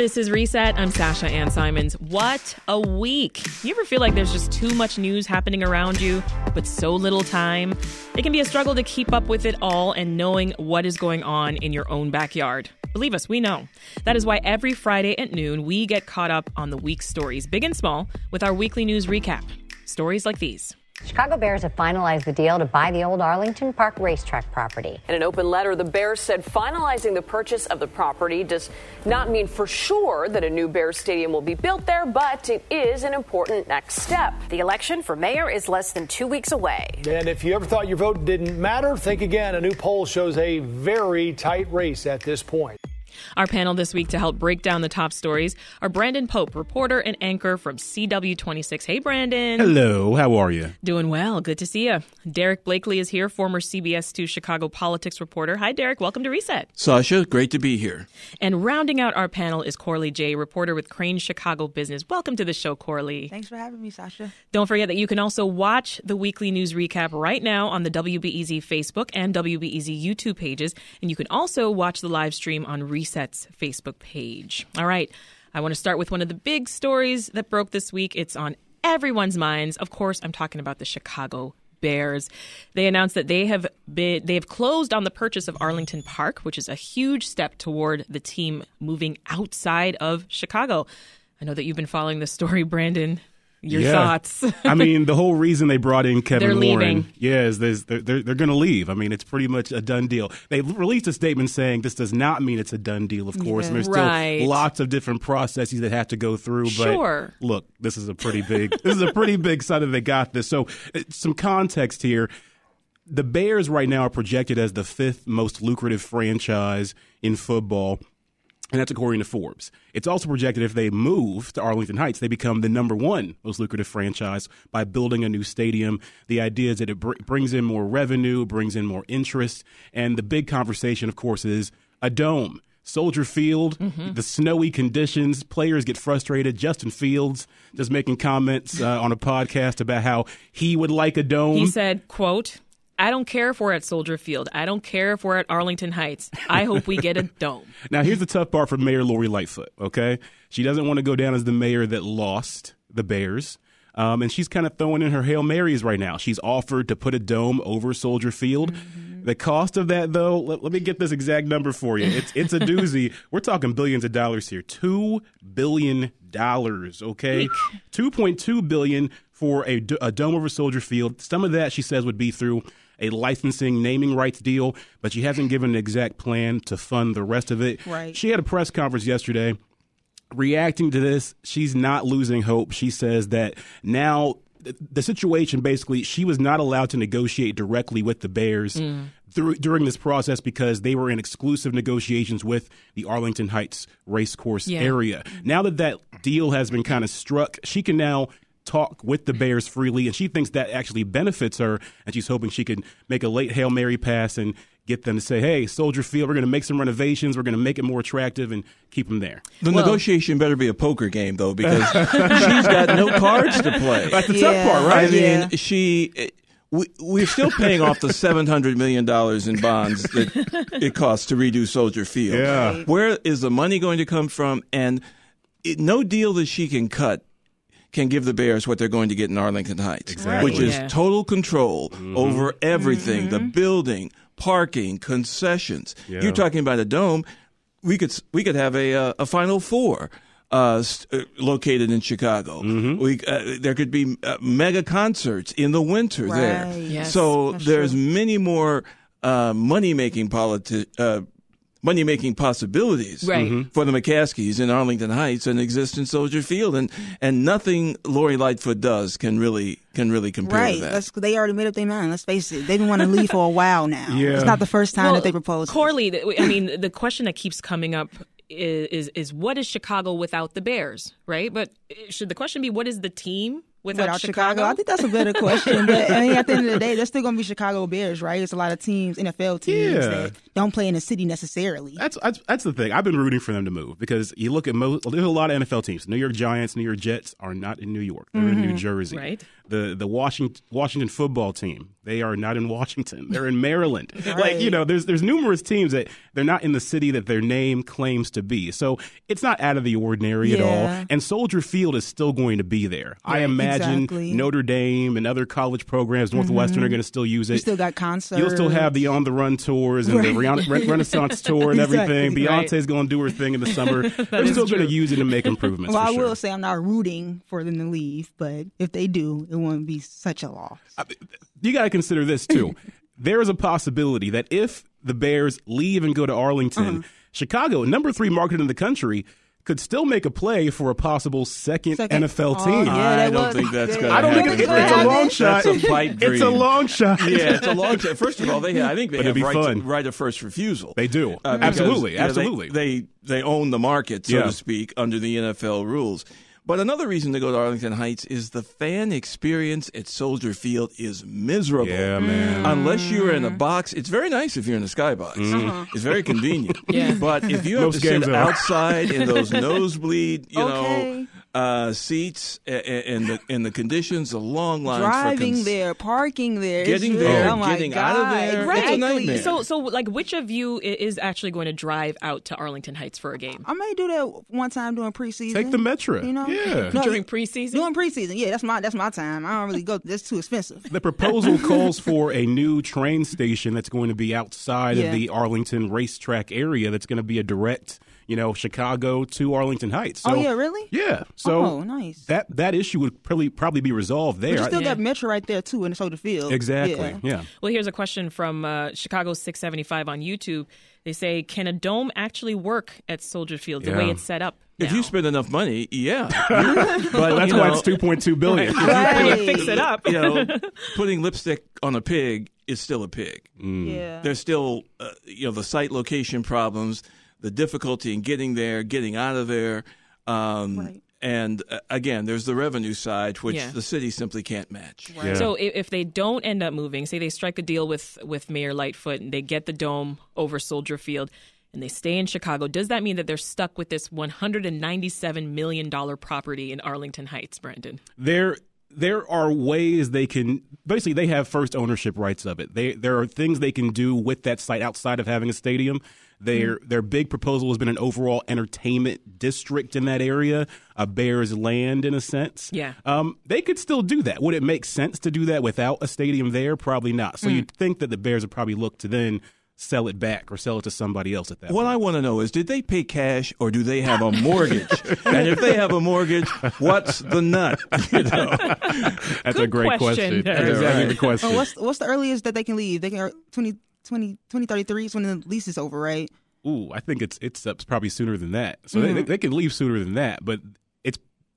This is Reset. I'm Sasha Ann Simons. What a week! You ever feel like there's just too much news happening around you, but so little time? It can be a struggle to keep up with it all and knowing what is going on in your own backyard. Believe us, we know. That is why every Friday at noon, we get caught up on the week's stories, big and small, with our weekly news recap. Stories like these. Chicago Bears have finalized the deal to buy the old Arlington Park racetrack property. In an open letter, the Bears said finalizing the purchase of the property does not mean for sure that a new Bears stadium will be built there, but it is an important next step. The election for mayor is less than two weeks away. And if you ever thought your vote didn't matter, think again. A new poll shows a very tight race at this point. Our panel this week to help break down the top stories are Brandon Pope, reporter and anchor from CW26. Hey, Brandon. Hello, how are you? Doing well. Good to see you. Derrick Blakley is here, former CBS 2 Chicago politics reporter. Hi, Derek. Welcome to Reset. Sasha, great to be here. And rounding out our panel is Corli Jay, reporter with Crain Chicago Business. Welcome to the show, Corley. Thanks for having me, Sasha. Don't forget that you can also watch the weekly news recap right now on the WBEZ Facebook and WBEZ YouTube pages. And you can also watch the live stream on Reset's Facebook page. All right. I want to start with one of the big stories that broke this week. It's on everyone's minds. Of course, I'm talking about the Chicago Bears. They announced that they have been they have closed on the purchase of Arlington Park, which is a huge step toward the team moving outside of Chicago. I know that you've been following this story, Brandon. Your yeah. thoughts? I mean, the whole reason they brought in Kevin They're Warren, leaving. yeah, is they're they're, they're going to leave. I mean, it's pretty much a done deal. They released a statement saying this does not mean it's a done deal, of course, and there's Right. still lots of different processes that have to go through. But Sure. look, this is a pretty big this is a pretty big sign that they got this. So, uh, some context here. The Bears right now are projected as the fifth most lucrative franchise in football. And that's according to Forbes. It's also projected if they move to Arlington Heights, they become the number one most lucrative franchise by building a new stadium. The idea is that it br- brings in more revenue, brings in more interest. And the big conversation, of course, is a dome. Soldier Field, the snowy conditions, players get frustrated. Justin Fields just making comments uh, on a podcast about how he would like a dome. He said, quote, I don't care if we're at Soldier Field. I don't care if we're at Arlington Heights. I hope we get a dome. Now, here's the tough part for Mayor Lori Lightfoot, okay? She doesn't want to go down as the mayor that lost the Bears. Um, and she's kind of throwing in her Hail Marys right now. She's offered to put a dome over Soldier Field. The cost of that, though, let, let me get this exact number for you. It's it's a doozy. We're talking billions of dollars here. Two billion dollars, okay? Two point two billion for a dome over Soldier Field. Some of that, she says, would be through a licensing naming rights deal, but she hasn't given an exact plan to fund the rest of it. Right. She had a press conference yesterday reacting to this. She's not losing hope. She says that now the situation basically she was not allowed to negotiate directly with the Bears mm. through, during this process because they were in exclusive negotiations with the Arlington Heights racecourse Yeah. area. Now that that deal has been kind of struck, she can now talk with the Bears freely and she thinks that actually benefits her and she's hoping she can make a late Hail Mary pass and get them to say, "Hey, Soldier Field, we're going to make some renovations, we're going to make it more attractive and keep them there." The Well- negotiation better be a poker game though, because she's got no cards to play. That's the Yeah. tough part, right? I mean, Yeah. she. We, we're still paying off the seven hundred million dollars in bonds that it costs to redo Soldier Field. Yeah. Where is the money going to come from? And it, no deal that she can cut can give the Bears what they're going to get in Arlington Heights, Exactly. which is Yeah. total control over everything: the building, parking, concessions. Yeah. You're talking about a dome. We could we could have a uh, a Final Four. Uh, st- uh, located in Chicago, we uh, there could be uh, mega concerts in the winter there. Yes, so there's true. many more uh, money making politi- uh, money making possibilities Right. for the McCaskies in Arlington Heights and exist in Soldier Field, and and nothing Lori Lightfoot does can really can really compare Right. to that. Let's, they already made up their mind. Let's face it. They've been wanting to leave for a while now. Yeah. It's not the first time Well, that they proposed. this. Corli, I mean, the question that keeps coming up is, is is what is Chicago without the Bears, right? But uh, should the question be what is the team without, Without Chicago? I think that's a better question. but I mean, at the end of the day, they're still going to be Chicago Bears, right? It's a lot of teams, NFL teams Yeah. that don't play in the city necessarily. That's, that's that's the thing. I've been rooting for them to move because you look at most. There's a lot of NFL teams. New York Giants, New York Jets are not in New York. They're in New mm-hmm. Jersey. Right. The the Washington Washington football team. They are not in Washington. They're in Maryland. Like you know, there's there's numerous teams that they're not in the city that their name claims to be. So it's not out of the ordinary at all. And Soldier Field is still going to be there. I imagine exactly. Mm-hmm. Notre Dame and other college programs, Northwestern, are going to still use it. You still got concerts. You'll still have the on the run tours and the Rena- Re- Renaissance tour and everything. Exactly. Beyonce's going to do her thing in the summer. They're still going to use it and make improvements. Well, I sure. will say I'm not rooting for them to leave, but if they do, it won't be such a loss. you got to consider this too. there is a possibility that if the Bears leave and go to Arlington, Uh-huh. Chicago, number three market in the country, could still make a play for a possible second, Second. NFL Oh, team. yeah, I don't was- think that's gonna I don't think happen. it, it's a long shot. That's a pipe dream. It's a long shot. Yeah, it's a long shot. First of all, they I think they But have it'd right, fun. To, right of first refusal. They do. Uh, because, Absolutely, you know, they- absolutely. They, they own the market, so Yeah. to speak, under the NFL rules. But another reason to go to Arlington Heights is the fan experience at Soldier Field is miserable. Yeah, man. Unless you're in a mm. box, it's very nice if you're in the skybox. Mm-hmm. It's very convenient. Yeah. But if you have Most to sit outside in those nosebleed, you Okay. know, uh, seats a- a- and the and the conditions, the long lines for Driving cons- there, parking there, Getting really- there, oh my getting out of God. there. It's a nightmare. So, so like, which of you is actually going to drive out to Arlington Heights for a game I may do that one time during preseason. Take the Metro. You know, Yeah. No, during preseason? Doing preseason, yeah, that's my that's my time. I don't really go. That's too expensive. The proposal calls for a new train station that's going to be outside Yeah. of the Arlington racetrack area. That's going to be a direct, you know, Chicago to Arlington Heights. So, Oh, yeah, really? Yeah. So Oh, nice. that that issue would probably probably be resolved there. But you still Yeah. got Metro right there too in the Soldier Field. exactly. Yeah. Yeah. Well, here's a question from uh, Chicago 675 on YouTube. They say, can a dome actually work at Soldier Field the Yeah. way it's set up? If you spend enough money, yeah. But that's you why know- it's two point two billion. Right. fix it up. you know, putting lipstick on a pig is still a pig. Yeah. There's still, uh, you know, the site location problems, the difficulty in getting there, getting out of there. Um, Right. And uh, again, there's the revenue side, which Yeah. the city simply can't match. Yeah. So if, if they don't end up moving, say they strike a deal with with Mayor Lightfoot and they get the dome over Soldier Field and they stay in Chicago, does that mean that they're stuck with this 197 million dollar property in Arlington Heights, Brandon? there there are ways they can basically they have first ownership rights of it. They there are things they can do with that site outside of having a stadium. Their Hmm. their big proposal has been an overall entertainment district in that area, a Bears land in a sense. Yeah. Um, they could still do that. Would it make sense to do that without a stadium there? Probably not. So Hmm. you'd think that the Bears would probably look to then sell it back or sell it to somebody else at that What point. I want to know is, did they pay cash or do they have a mortgage? and if they have a mortgage, what's the nut? You know? That's a great question. question. That's exactly Right. the question. Oh, what's what's the earliest that they can leave? They can 20, 20, 2033 is when the lease is over, right? Ooh, I think it's it's uh, probably sooner than that. So Mm-hmm. they, they can leave sooner than that, but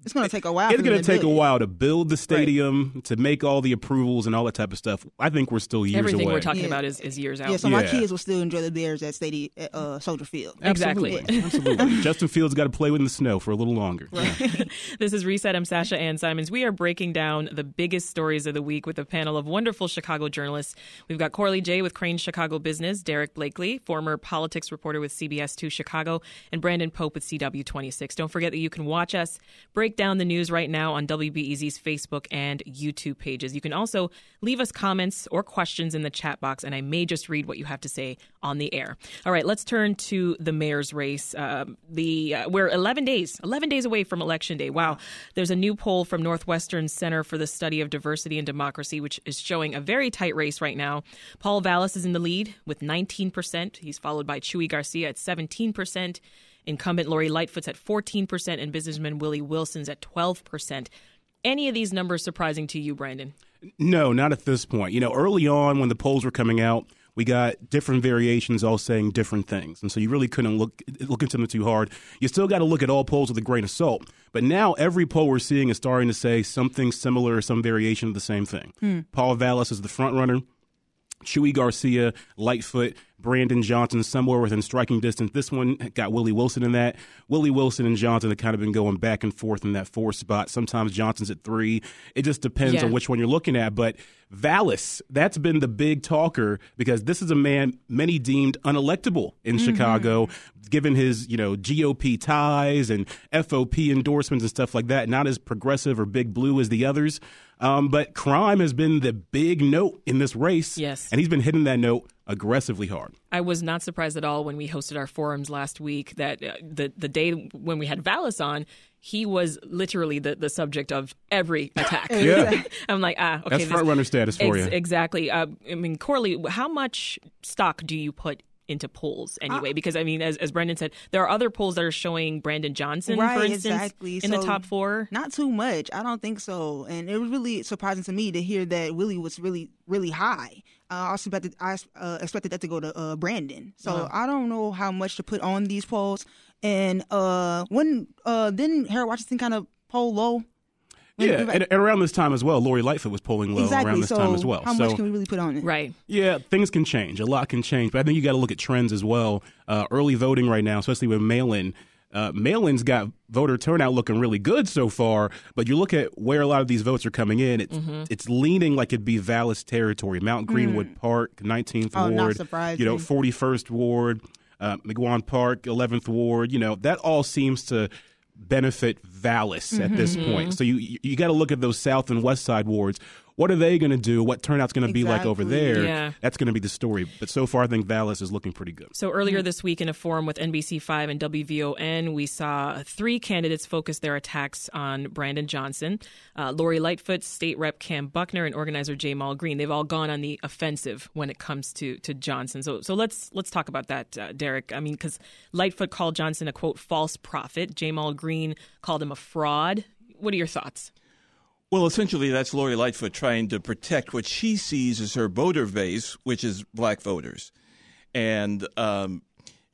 it's It's going to take a while. it's going to take a while to build the stadium, to make all the approvals and all that type of stuff. I think we're still years away. Everything away. we're talking Yeah. about is, is years out. Yeah, so my kids will still enjoy the Bears at stadium at uh, Soldier Field. Exactly. Absolutely. Absolutely. Justin Fields got to play in the snow for a little longer. This is Reset. I'm Sasha Ann Simons. We are breaking down the biggest stories of the week with a panel of wonderful Chicago journalists. We've got Corli Jay with Crain Chicago Business, Derrick Blakley, former politics reporter with CBS 2 Chicago, and Brandon Pope with CW26. Don't forget that you can watch us break down the news right now on WBEZ's Facebook and YouTube pages. You can also leave us comments or questions in the chat box, and I may just read what you have to say on the air. All right, let's turn to the mayor's race. Um, the uh, we're 11 days, 11 days away from election day. Wow, there's a new poll from Northwestern Center for the Study of Diversity and Democracy, which is showing a very tight race right now. Paul Vallas is in the lead with 19%. He's followed by Chuy Garcia at 17%. Incumbent Lori Lightfoot's at 14%, and businessman Willie Wilson's at 12%. Any of these numbers surprising to you, Brandon? No, not at this point. You know, early on when the polls were coming out, we got different variations all saying different things. And so you really couldn't look look into them too hard. You still got to look at all polls with a grain of salt. But now every poll we're seeing is starting to say something similar or some variation of the same thing. Hmm. Paul Vallas is the front runner. Chuy Garcia, Lightfoot, Brandon Johnson, somewhere within striking distance. This one got Willie Wilson in that. Willie Wilson and Johnson have kind of been going back and forth in that four spot. Sometimes Johnson's at three. It just depends Yeah. on which one you're looking at. But Vallas, that's been the big talker because this is a man many deemed unelectable in Chicago, given his you know GOP ties and FOP endorsements and stuff like that. Not as progressive or big blue as the others. Um, but crime has been the big note in this race. Yes. And he's been hitting that note aggressively hard. I was not surprised at all when we hosted our forums last week that uh, the the day when we had Vallas on, he was literally the, the subject of every attack. Yeah. I'm like, ah, okay. That's this- front runner status for you. Exactly. Uh, I mean, Corley, how much stock do you put into polls anyway? Uh, because I mean, as, as Brendan said, there are other polls that are showing Brandon Johnson, right, for instance, exactly. in the top four. Not too much. I don't think so. And it was really surprising to me to hear that Willie was really, really high. Uh, I also expected, I uh, expected that to go to uh, Brandon. So I don't know how much to put on these polls. And uh, when uh, didn't Harold Washington kind of poll low? When- Yeah, and, and around this time as well, Lori Lightfoot was polling low exactly. around this so time as well. how so much can we really put on it? Right. Yeah, things can change. A lot can change, but I think you got to look at trends as well. Uh, early voting right now, especially with mail-in. Uh, mail-in's got voter turnout looking really good so far, but you look at where a lot of these votes are coming in. It's Mm-hmm. it's leaning like it'd be Vallas territory, Mount Greenwood Park, 19th Mm. Oh, Ward, surprising. you know, 41st Ward, uh, McGuane Park, 11th Ward. You know, that all seems to benefit Vallas at this Mm-hmm. point. So you you, you got to look at those south and west side wards. What are they going to do? What turnout's going to be like over there? Yeah. That's going to be the story. But so far, I think Vallas is looking pretty good. So earlier this week in a forum with NBC5 and WVON, we saw three candidates focus their attacks on Brandon Johnson, uh, Lori Lightfoot, State Rep Kam Buckner, and organizer Ja'Mal Green. They've all gone on the offensive when it comes to to Johnson. So so let's let's talk about that, uh, Derrick. I mean, because Lightfoot called Johnson a quote false prophet. Ja'Mal Green called him a fraud. What are your thoughts? Well, essentially, that's Lori Lightfoot trying to protect what she sees as her voter base, which is black voters, and um,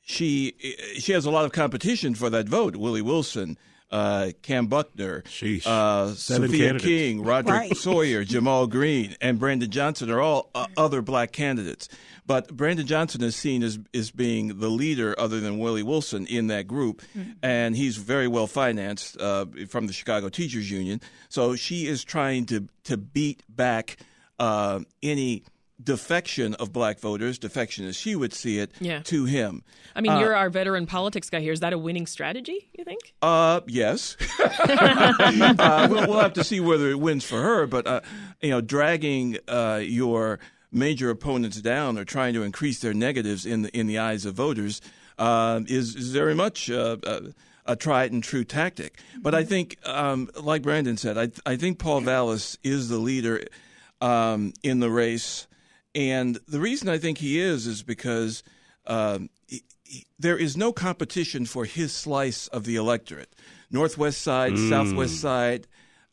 she she has a lot of competition for that vote. Willie Wilson, uh, Kam Buckner, Sheesh. uh, Seven Sophia candidates. King, Roderick Right. Sawyer, Ja'Mal Green, and Brandon Johnson are all uh, other black candidates. But Brandon Johnson is seen as as being the leader, other than Willie Wilson, in that group, and he's very well financed uh, from the Chicago Teachers Union. So she is trying to to beat back uh, any defection of black voters, defection as she would see it, Yeah. to him. I mean, you're our veteran politics guy here. Is that a winning strategy? You think? Uh, yes. uh, we'll, we'll have to see whether it wins for her, but uh, you know, dragging uh, your major opponents down or trying to increase their negatives in the in the eyes of voters uh, is, is very much uh, a, a tried and true tactic. But I think, um, like Brandon said, I I think Paul Vallas is the leader um, in the race, and the reason I think he is is because. Um, he- he- there is no competition for his slice of the electorate. Northwest side, Southwest side,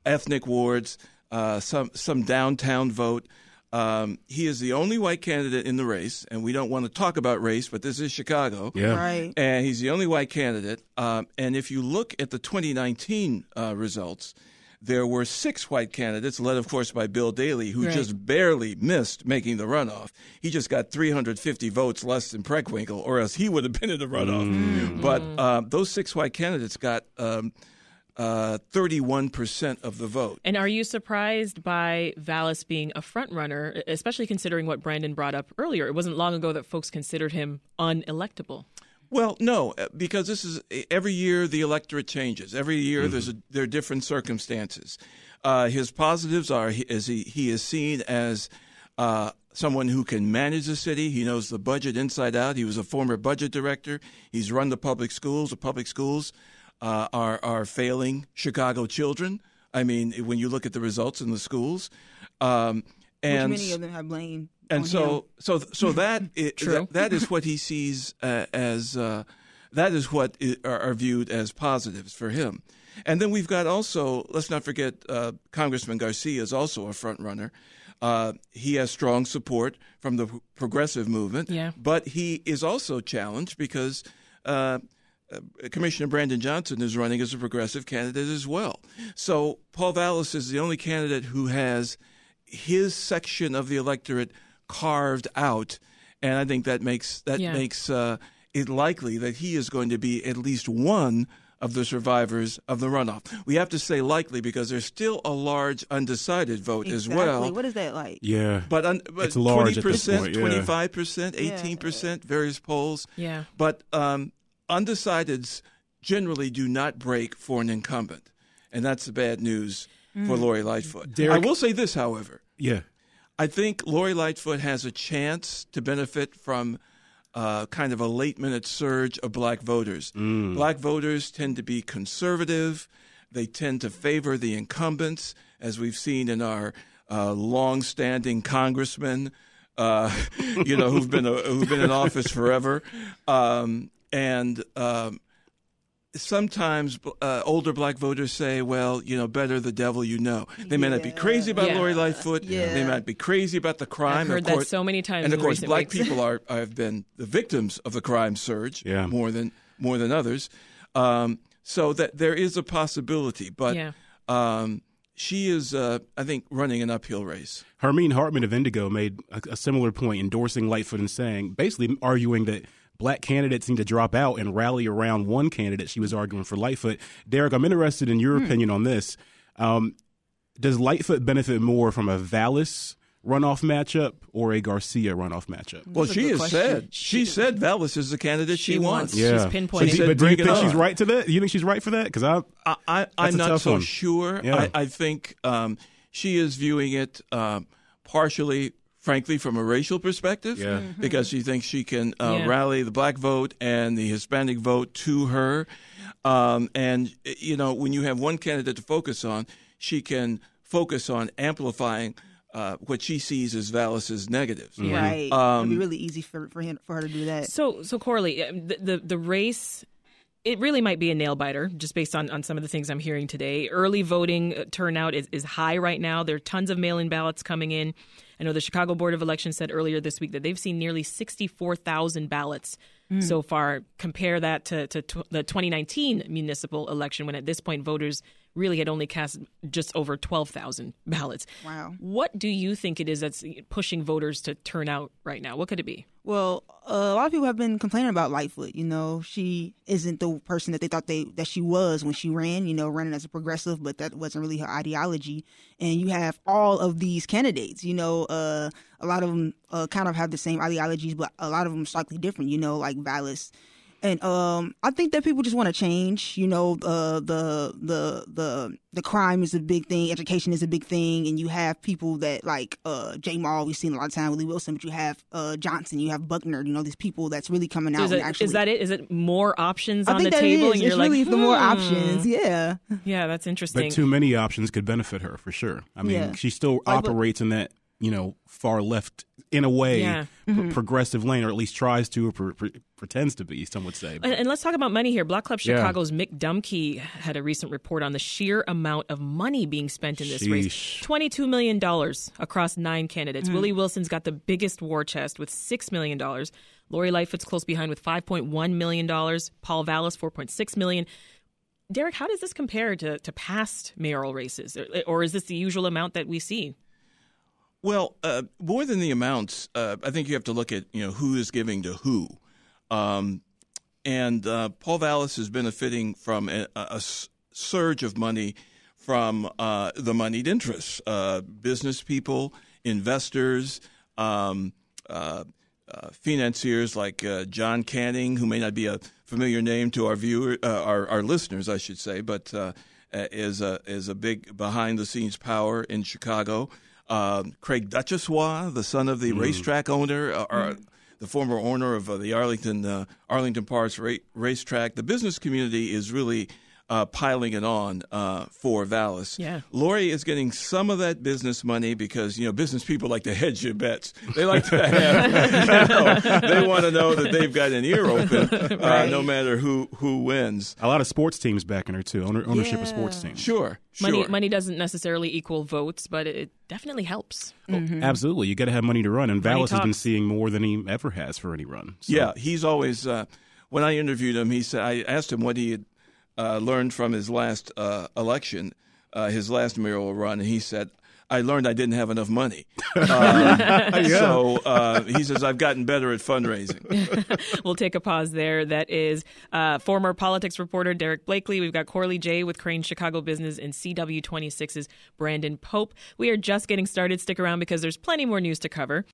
ethnic wards, uh, some some downtown vote. Um, he is the only white candidate in the race, and we don't want to talk about race, but this is Chicago. Yeah. Right. And he's the only white candidate. Um, and if you look at the 2019 uh, results, there were six white candidates, led, of course, by Bill Daley, who Right. just barely missed making the runoff. He just got 350 votes less than Preckwinkle, or else he would have been in the runoff. But uh, those six white candidates got um, uh, 31% of the vote. And are you surprised by Vallas being a front runner, especially considering what Brandon brought up earlier? It wasn't long ago that folks considered him unelectable. Well, no, uh, because this is every year the electorate changes. Every year there's a, there are different circumstances. Uh, his positives are he, is he, he is seen as uh, someone who can manage the city. He knows the budget inside out. He was a former budget director. He's run the public schools. The public schools uh, are are failing Chicago children. I mean, when you look at the results in the schools, um, Which and many of them have blamed. and on so him. so so that i- True. that, that is what he sees uh, as uh, that is what i- are, are viewed as positives for him. And then we've got also let's not forget uh, Congressman Garcia is also a front runner. Uh, he has strong support from the progressive movement, Yeah. but he is also challenged because uh, Commissioner Brandon Johnson is running as a progressive candidate as well. So Paul Vallas is the only candidate who has his section of the electorate carved out, and I think that makes that Yeah. makes uh, it likely that he is going to be at least one of the survivors of the runoff. We have to say likely because there's still a large undecided vote as well. What is that like? Yeah. But, un, but It's large at this 20%, point, yeah. 25%, 18%, various polls. Yeah. But um, undecideds generally do not break for an incumbent. And that's the bad news for Lori Lightfoot. Derrick- I will say this, however. Yeah. I think Lori Lightfoot has a chance to benefit from uh, kind of a late minute surge of black voters. Black voters tend to be conservative. They tend to favor the incumbents, as we've seen in our uh, long standing congressmen. Uh, you know, who've been uh, who've been in office forever, um, and um, sometimes uh, older black voters say, well, you know, better the devil you know. They may not be crazy about Yeah. Lori Lightfoot. Yeah. They might be crazy about the crime. I've heard of that so many times And of course, black weeks. people are have been the victims of the crime surge Yeah. more than more than others. Um, so that there is a possibility, but Yeah. um, she is, uh, I think, running an uphill race. Hermene Hartman of N'DIGO made a, a similar point, endorsing Lightfoot and saying, basically arguing that black candidates need to drop out and rally around one candidate. She was arguing for Lightfoot. Derrick, I'm interested in your opinion on this. Um, does Lightfoot benefit more from a Vallas runoff matchup or a Garcia runoff matchup? Well, a she good has question. said she said Vallas is the candidate she, She wants. wants. Yeah. She's pinpointing. But, She do- but do you think she's right to that? You think she's right for that? Because I, I, I, That's I'm not so one. sure. Yeah. I, I think um, she is viewing it um, partially, frankly, from a racial perspective, Yeah. because she thinks she can uh, Yeah. rally the black vote and the Hispanic vote to her. Um, and, you know, when you have one candidate to focus on, she can focus on amplifying uh, what she sees as Vallas's negatives. Right. Um, It'd be really easy for for, him, for her to do that. So, so Corli, uh, the, the the race, it really might be a nail biter, just based on, on some of the things I'm hearing today. Early voting uh, turnout is, is high right now. There are tons of mail-in ballots coming in. I know the Chicago Board of Elections said earlier this week that they've seen nearly 64,000 ballots hmm. so far. Compare that to, to tw- the 2019 municipal election, when at this point voters really had only cast just over 12,000 ballots. Wow. What do you think it is that's pushing voters to turn out right now? What could it be? Well, uh, a lot of people have been complaining about Lightfoot. You know, she isn't the person that they thought they that she was when she ran. You know, running as a progressive, but that wasn't really her ideology. And you have all of these candidates. You know, uh, a lot of them uh, kind of have the same ideologies, but a lot of them slightly different. You know, like Vallas. And um, I think that people just want to change. You know, uh, the the the the crime is a big thing. Education is a big thing, and you have people that like uh, Jay Mall. We've seen a lot of time Willie Wilson, but you have uh, Johnson, you have Buckner. You know, these people that's really coming out. Is, and it, actually, is that it? Is it more options I on think the that table? is. And you're it's like, really the more hmm. options. Yeah. Yeah, that's interesting. But too many options could benefit her for sure. I mean, Yeah. she still Like, look- operates in that you know far left in a way Yeah. pr- mm-hmm. progressive lane, or at least tries to, or pre- pre- pretends to be. Some would say. and, and let's talk about money here. Block Club Yeah. Chicago's Mick Dumke had a recent report on the sheer amount of money being spent in this race. $22 million across nine candidates. Mm-hmm. Willie Wilson's got the biggest war chest with $6 million. Lori Lightfoot's close behind with $5.1 million. Paul Vallas, 4.6 million. Derrick, how does this compare to, to past mayoral races? Or, or is this the usual amount that we see? Well, uh, more than the amounts, uh, I think you have to look at you know who is giving to who, um, and uh, Paul Vallas is benefiting from a surge of money from uh, the moneyed interests, uh, business people, investors, um, uh, financiers like John Canning, who may not be a familiar name to our viewer, our, our listeners, I should say, but is a is a big behind the scenes power in Chicago. Um, Craig Duchossois, the son of the racetrack owner, uh, or the former owner of uh, the Arlington uh, Arlington Parks ra- racetrack. The business community is really uh, piling it on uh, for Vallas. Yeah. Lori is getting some of that business money because you know business people like to hedge their bets. They like to have, you know, they want to know that they've got an ear open, uh, no matter who who wins. a lot of sports teams backing her too. Owner, ownership of sports teams. Sure, sure. Money, money doesn't necessarily equal votes, but it definitely helps. Absolutely, you got to have money to run, and Money Vallas has been seeing more than he ever has for any run. So- Yeah, he's always. Uh, when I interviewed him, he said I asked him what he had uh, learned from his last uh, election, uh, his last mayoral run, and he said. I learned I didn't have enough money. Uh, So uh, he says, I've gotten better at fundraising. we'll take a pause there. That is uh, former politics reporter Derrick Blakley. We've got Corli Jay with Crain Chicago Business and CW26's Brandon Pope. We are just getting started. Stick around because there's plenty more news to cover.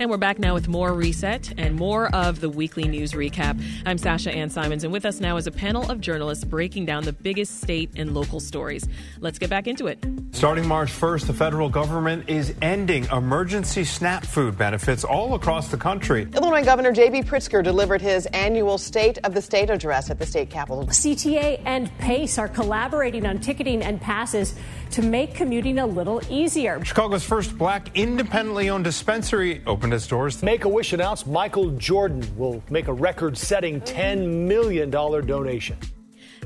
And we're back now with more Reset and more of the weekly news recap. I'm Sasha Ann Simons, and with us now is a panel of journalists breaking down the biggest state and local stories. Let's get back into it. Starting March 1st, the federal government is ending emergency SNAP food benefits all across the country. Illinois Governor J.B. Pritzker delivered his annual State of the State address at the state capitol. CTA and PACE are collaborating on ticketing and passes to make commuting a little easier. Chicago's first black independently owned dispensary opened its doors. Make a Wish announced Michael Jordan will make a record setting $10 million donation.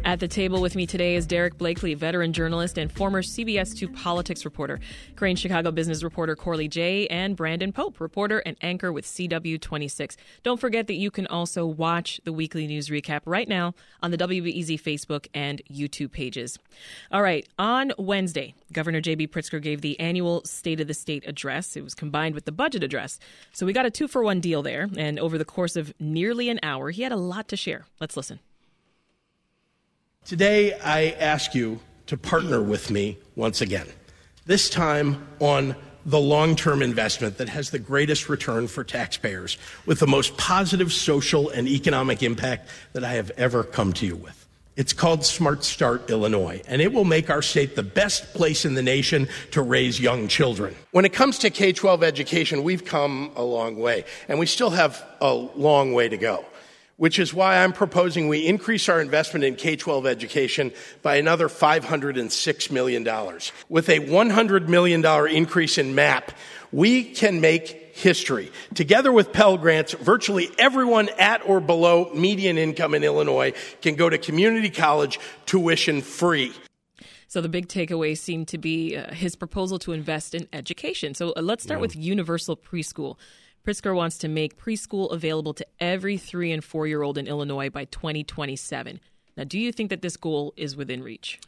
At the table with me today is Derrick Blakley, veteran journalist and former CBS 2 politics reporter, Crain Chicago business reporter Corli Jay, and Brandon Pope, reporter and anchor with CW26. Don't forget that you can also watch the weekly news recap right now on the WBEZ Facebook and YouTube pages. All right, on Wednesday, Governor J.B. Pritzker gave the annual State of the State address. It was combined with the budget address. So we got a two for one deal there. And over the course of nearly an hour, he had a lot to share. Let's listen. Today, I ask you to partner with me once again, this time on the long term investment that has the greatest return for taxpayers with the most positive social and economic impact that I have ever come to you with. It's called Smart Start Illinois, and it will make our state the best place in the nation to raise young children. When it comes to K 12 education, we've come a long way, and we still have a long way to go which is why I'm proposing we increase our investment in K 12 education by another $506 million. With a $100 million increase in MAP, we can make history. Together with Pell Grants, virtually everyone at or below median income in Illinois can go to community college tuition free. So the big takeaway seemed to be uh, his proposal to invest in education. So uh, let's start yeah. with universal preschool. Pritzker wants to make preschool available to every three and four year old in Illinois by 2027. Now, do you think that this goal is within reach?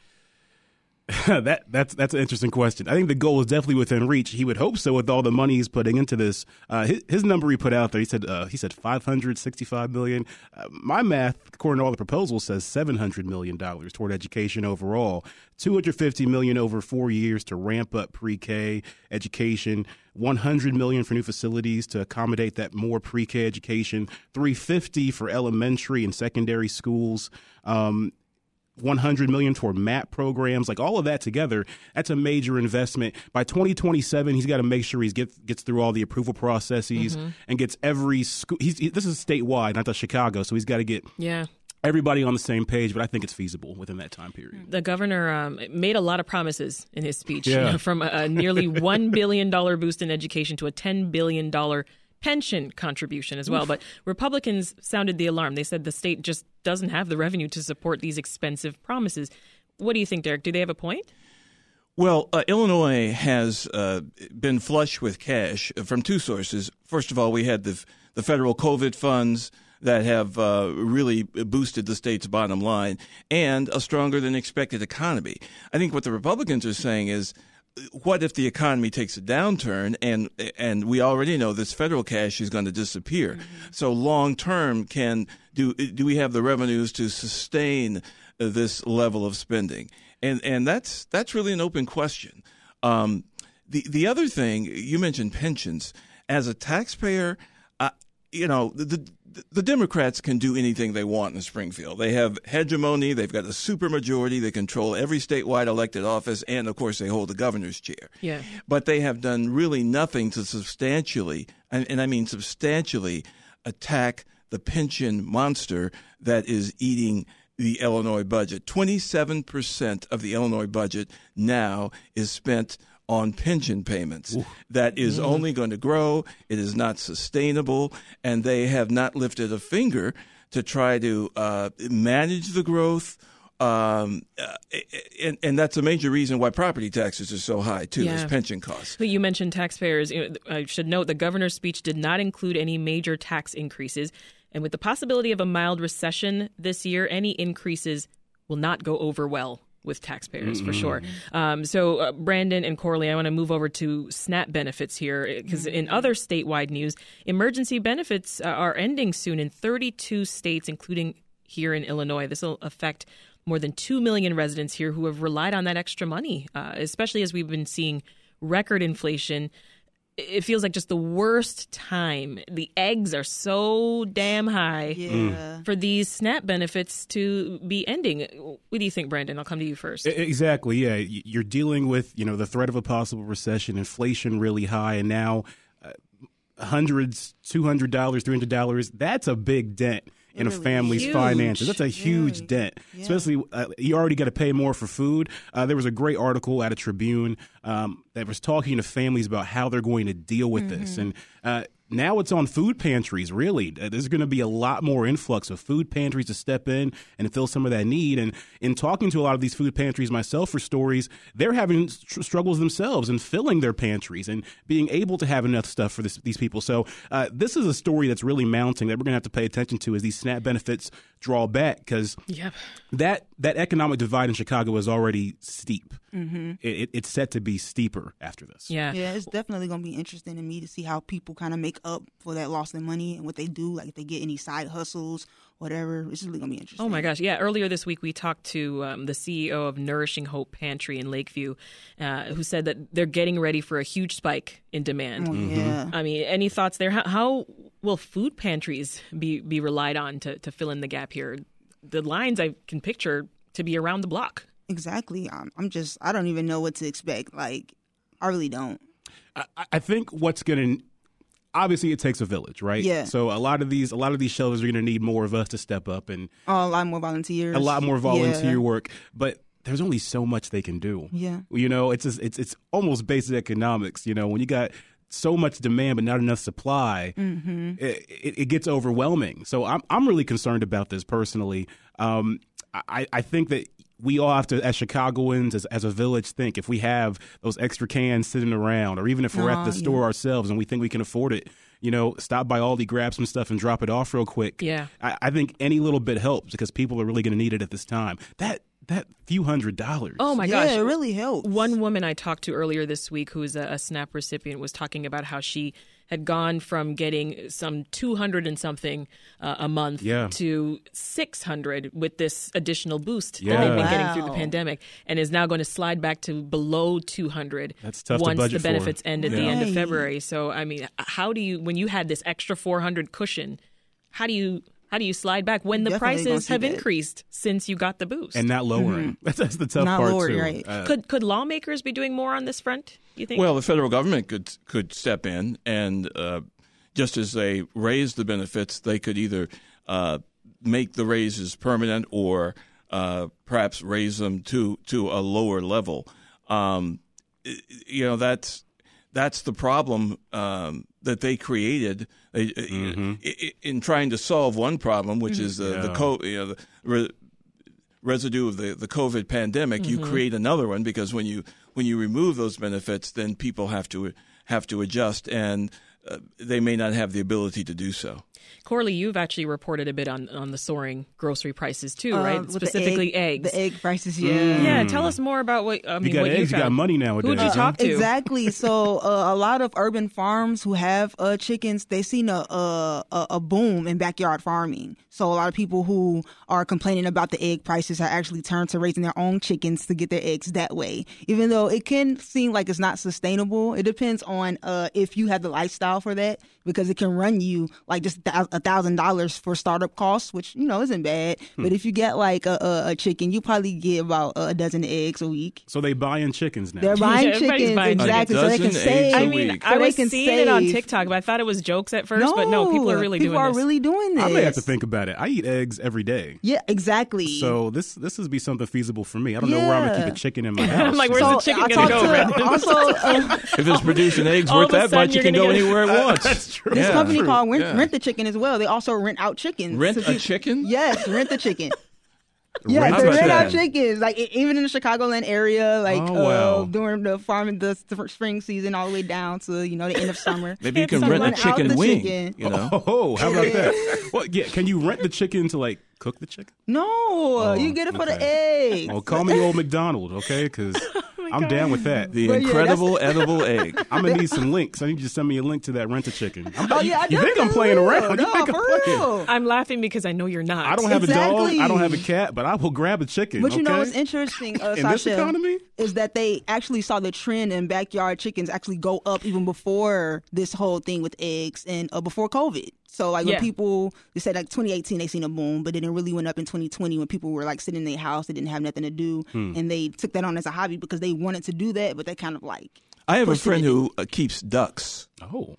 that that's that's an interesting question. I think the goal is definitely within reach. He would hope so with all the money he's putting into this. Uh, his, his, number he put out there, he said uh, he said five hundred sixty five million. Uh, my math, according to all the proposals, says seven hundred million dollars toward education overall. Two hundred fifty million over four years to ramp up pre K education. 100 million for new facilities to accommodate that more pre-K education, 350 for elementary and secondary schools, um, 100 million toward map programs like all of that together that's a major investment by 2027 he's got to make sure he gets gets through all the approval processes mm-hmm. and gets every school he's he, this is statewide not just chicago so he's got to get yeah everybody on the same page, but I think it's feasible within that time period. The governor um, made a lot of promises in his speech, yeah. you know, from a, a nearly $1 billion boost in education to a $10 billion pension contribution as well. But Republicans sounded the alarm. They said the state just doesn't have the revenue to support these expensive promises. What do you think, Derrick? Do they have a point? Well, uh, Illinois has uh, been flush with cash from two sources. First of all, we had the the federal COVID funds that have uh, really boosted the state's bottom line and a stronger than expected economy. I think what the Republicans are saying is what if the economy takes a downturn and and we already know this federal cash is going to disappear? Mm-hmm. so long term can do do we have the revenues to sustain this level of spending? And and that's that's really an open question. Um, the the other thing you mentioned pensions. As a taxpayer uh, you know the the Democrats can do anything they want in Springfield. They have hegemony. They've got a supermajority. They control every statewide elected office, and of course, they hold the governor's chair. Yeah. But they have done really nothing to substantially, and, and I mean substantially, attack the pension monster that is eating the Illinois budget. 27% of the Illinois budget now is spent on pension payments. Ooh. That is mm. only going to grow. It is not sustainable, and they have not lifted a finger to try to uh, manage the growth. Um, uh, and, and, that's a major reason why property taxes are so high too. Yeah. Is pension costs. But you mentioned taxpayers. I should note the governor's speech did not include any major tax increases, and with the possibility of a mild recession this year, any increases will not go over well with taxpayers mm-hmm. for sure. Um, so, uh, Brandon and Corli, I want to move over to SNAP benefits here because mm-hmm. in other statewide news, emergency benefits uh, are ending soon in 32 states, including here in Illinois. This will affect more than 2 million residents here who have relied on that extra money, uh, especially as we've been seeing record inflation. It feels like just the worst time. The eggs are so damn high Yeah. for these SNAP benefits to be ending. What do you think, Brandon? I'll come to you first. Exactly. Yeah, you're dealing with you know the threat of a possible recession, inflation really high, and now uh, hundreds, two hundred dollars, three hundred dollars. That's a big dent in a family's is. finances. That's a huge dent. Especially uh, you already got to pay more for food. Uh, there was a great article at a Tribune um, that was talking to families about how they're going to deal with this, Mm-hmm. and uh, now it's on food pantries. Really, Uh, there's going to be a lot more influx of food pantries to step in and fill some of that need. And in talking to a lot of these food pantries myself for stories, they're having str- struggles themselves in filling their pantries and being able to have enough stuff for this, these people. So uh, this is a story that's really mounting that we're going to have to pay attention to as these SNAP benefits draw back because Yep. that that economic divide in Chicago is already steep. Mm-hmm. It, it, it's set to be steeper after this. Yeah. Yeah, it's definitely gonna be interesting to me to see how people kind of make up for that loss in money and what they do, like if they get any side hustles, whatever. It's really gonna be interesting. Oh my gosh! Yeah, earlier this week we talked to um, the CEO of Nourishing Hope Pantry in Lakeview, uh, who said that they're getting ready for a huge spike in demand. Oh, yeah. I mean, any thoughts there? How, how will food pantries be be relied on to to fill in the gap here? The lines I can picture to be around the block. Exactly. I'm, I'm just. I don't even know what to expect. Like, I really don't. I, I think what's going to obviously it takes a village, right? Yeah. So a lot of these a lot of these shelters are going to need more of us to step up and Oh, a lot more volunteers. a lot more volunteer Yeah. work, but there's only so much they can do. Yeah. You know, it's just, it's it's almost basic economics. You know, when you got so much demand but not enough supply, Mm-hmm. it, it, it gets overwhelming. So I'm I'm really concerned about this personally. Um, I I think that. We all have to, as Chicagoans, as, as a village, think if we have those extra cans sitting around, or even if we're at Aw, the yeah. store ourselves and we think we can afford it, you know, stop by Aldi, grab some stuff, and drop it off real quick. Yeah. I, I think any little bit helps because people are really going to need it at this time. That that few hundred dollars. Oh my yeah, gosh! it really helps. One woman I talked to earlier this week, who's a, a SNAP recipient, was talking about how she had gone from getting some 200 and something uh, a month Yeah. to 600 with this additional boost that they've been Oh, getting through the pandemic and is now going to slide back to below 200 That's tough once budget the for. benefits end at the end of February. So, I mean, how do you, when you had this extra 400 cushion, how do you, how do you slide back when the Definitely prices have that. increased since you got the boost? and not lowering. That's, that's the tough Not part lowering, too. right. Uh, could could lawmakers be doing more on this front? You think? Well, the federal government could could step in and uh, just as they raise the benefits, they could either uh, make the raises permanent or uh, perhaps raise them to to a lower level. Um, you know that's that's the problem um, that they created. They- i- i- in trying to solve one problem, which is the the, co- you know, the re- residue of the, the COVID pandemic, you create another one because when you when you remove those benefits, then people have to have to adjust, and uh, they may not have the ability to do so. Corli, you've actually reported a bit on, on the soaring grocery prices too, Uh, right? with the Specifically egg- eggs. The egg prices, yeah. Yeah, tell us more about what I mean. got what eggs, you found. got money nowadays, Who'd you huh? talk to? Exactly. So uh, a lot of urban farms who have uh, chickens, they've seen a, a a a boom in backyard farming. So a lot of people who are complaining about the egg prices have actually turned to raising their own chickens to get their eggs that way. Even though it can seem like it's not sustainable, it depends on uh, if you have the lifestyle for that because it can run you like just a thousand dollars for startup costs, which you know isn't bad. Hmm. But if you get like a, a, a chicken, you probably get about a dozen eggs a week. so they buying chickens now. They're buying everybody's chickens buying exactly, so they can chickens. A dozen save. eggs a I mean, week. I was they can seeing it on. TikTok, but I thought it was jokes at first. but no, people are really people doing are this. really doing this. I may have to think about it. I eat eggs every day. Yeah, exactly. So this this would be something feasible for me. I don't know where I'm gonna keep a chicken in my house. I'm like, where's so the chicken I gonna go, to also uh, If it's producing eggs worth that much, you're can go anywhere it wants. That's true. this Yeah. company called rent, Yeah. rent the chicken as well. They also rent out chickens. Rent So a you- chicken? Yes, rent the chicken. Yeah, Rent they rent chicken. out chickens. Like even in the Chicagoland area, like Oh, wow. uh, during the farming the s- spring season, all the way down to you know the end of summer. Maybe you Can't rent a out chicken the wing. chicken? You know, Oh, how about that? Well, yeah. Can you rent the chicken to like cook the chicken? No, you get it for the okay. eggs. Oh, call me old McDonald, okay? Because I'm down with that. The But incredible that's- edible egg. I'm gonna need some links. I need you to send me a link to that rent a chicken. I'm, Oh yeah, I you think I'm playing will. around? No, you think I'm playing? real. I'm laughing because I know you're not. I don't have a dog. I don't have a cat, but I will grab a chicken. But you know okay? what's interesting, uh, In this Sasha, economy? is that they actually saw the trend in backyard chickens actually go up even before this whole thing with eggs and uh, before COVID. So like Yeah. when people they said like 2018 they seen a boom, but then it really went up in 2020 when people were like sitting in their house, they didn't have nothing to do, Hmm. and they took that on as a hobby because they wanted to do that, but they kind of like I have a friend who uh, keeps ducks, Oh,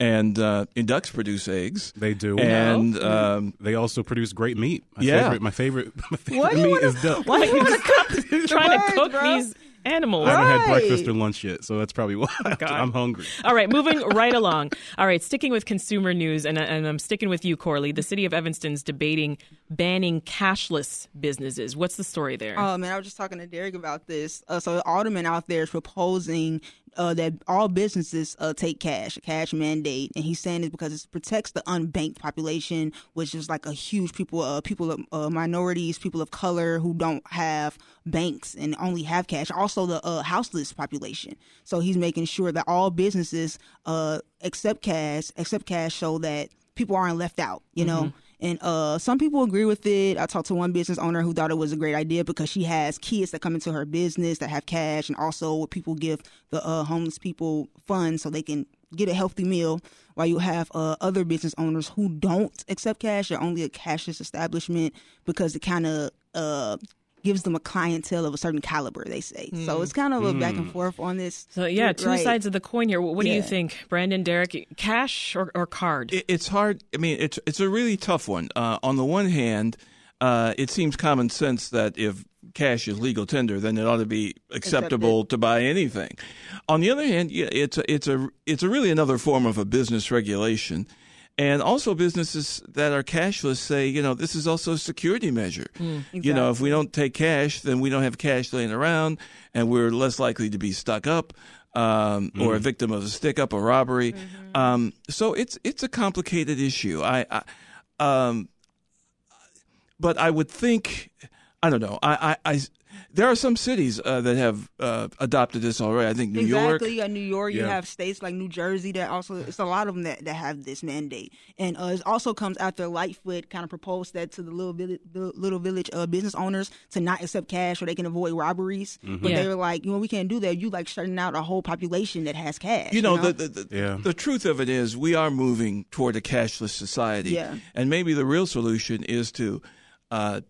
and, uh, and ducks produce eggs. they do. And um, they also produce great meat. My Yeah. favorite, my favorite, my favorite meat wanna- is duck. why you want to cook trying to cook bro? these animals. I haven't had Right. breakfast or lunch yet, so that's probably why I'm hungry. All right, moving right along. All right, sticking with consumer news, and, and I'm sticking with you, Corli. The city of Evanston's debating banning cashless businesses. What's the story there? Oh man, I was just talking to Derrick about this. Uh, so the alderman out there is proposing uh, that all businesses uh, take cash, a cash mandate, and he's saying it because it protects the unbanked population, which is like a huge people, uh, people of uh, minorities, people of color who don't have banks and only have cash. Also, the uh, houseless population. So he's making sure that all businesses uh, accept cash, accept cash, so that people aren't left out. You know. And uh, some people agree with it. I talked to one business owner who thought it was a great idea because she has kids that come into her business that have cash, and also people give the uh, homeless people funds so they can get a healthy meal. While you have uh, other business owners who don't accept cash or only a cashless establishment because it kind of uh, gives them a clientele of a certain caliber. They say so. It's kind of a back and forth on this. so yeah, two Right. sides of the coin here. What, what do you think, Brandon, Derrick? Cash or, or card? it, it's hard. I mean, it's it's a really tough one. Uh, on the one hand, uh, it seems common sense that if cash is legal tender, then it ought to be acceptable to buy anything. On the other hand, yeah, it's a, it's a it's a really another form of a business regulation. And also, businesses that are cashless say, you know, this is also a security measure. You know, if we don't take cash, then we don't have cash laying around, and we're less likely to be stuck up um, or a victim of a stick up or robbery. Um, so it's it's a complicated issue. I, I um, but I would think, I don't know. I, I, I there are some cities uh, that have uh, adopted this already. I think New York. exactly. You New York. You Yeah. have states like New Jersey that also. It's a lot of them that, that have this mandate, and uh, it also comes after Lightfoot kind of proposed that to the little village, the little village uh, business owners to not accept cash so they can avoid robberies. But Yeah. they were like, you know, we can't do that. You like shutting out a whole population that has cash. You know, The, the, the, Yeah. the truth of it is, we are moving toward a cashless society. Yeah. And maybe the real solution is to uh,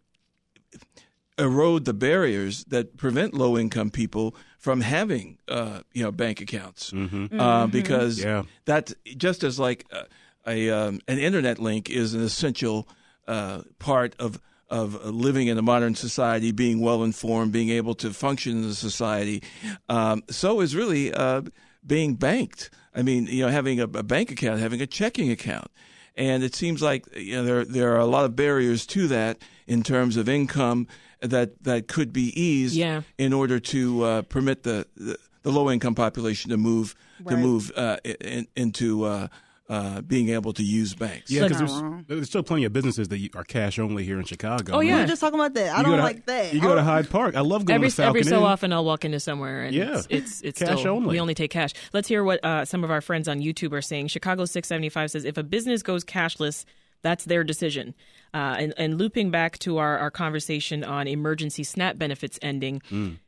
erode the barriers that prevent low income people from having, uh, you know, bank accounts. Uh, because Yeah. that just as like a, a um, an internet link is an essential uh, part of of living in a modern society, being well informed, being able to function in the society. Um, so is really uh, being banked. I mean, you know, having a, a bank account, having a checking account. And it seems like you know there there are a lot of barriers to that in terms of income that that could be eased Yeah. in order to uh, permit the, the, the low income population to move to move uh, in, into uh, uh, being able to use banks. Yeah, because there's, there's still plenty of businesses that are cash only here in Chicago. Oh, we yeah. were just talking about that. I You don't to- like that. You go to Oh, Hyde Park. I love going every to Falcon every so Inn. often I'll walk into somewhere and Yeah. it's it's, it's Cash still only. we only take cash. Let's hear what uh, some of our friends on YouTube are saying. Chicago 675 says if a business goes cashless, that's their decision. Uh, and, and looping back to our, our conversation on emergency SNAP benefits ending,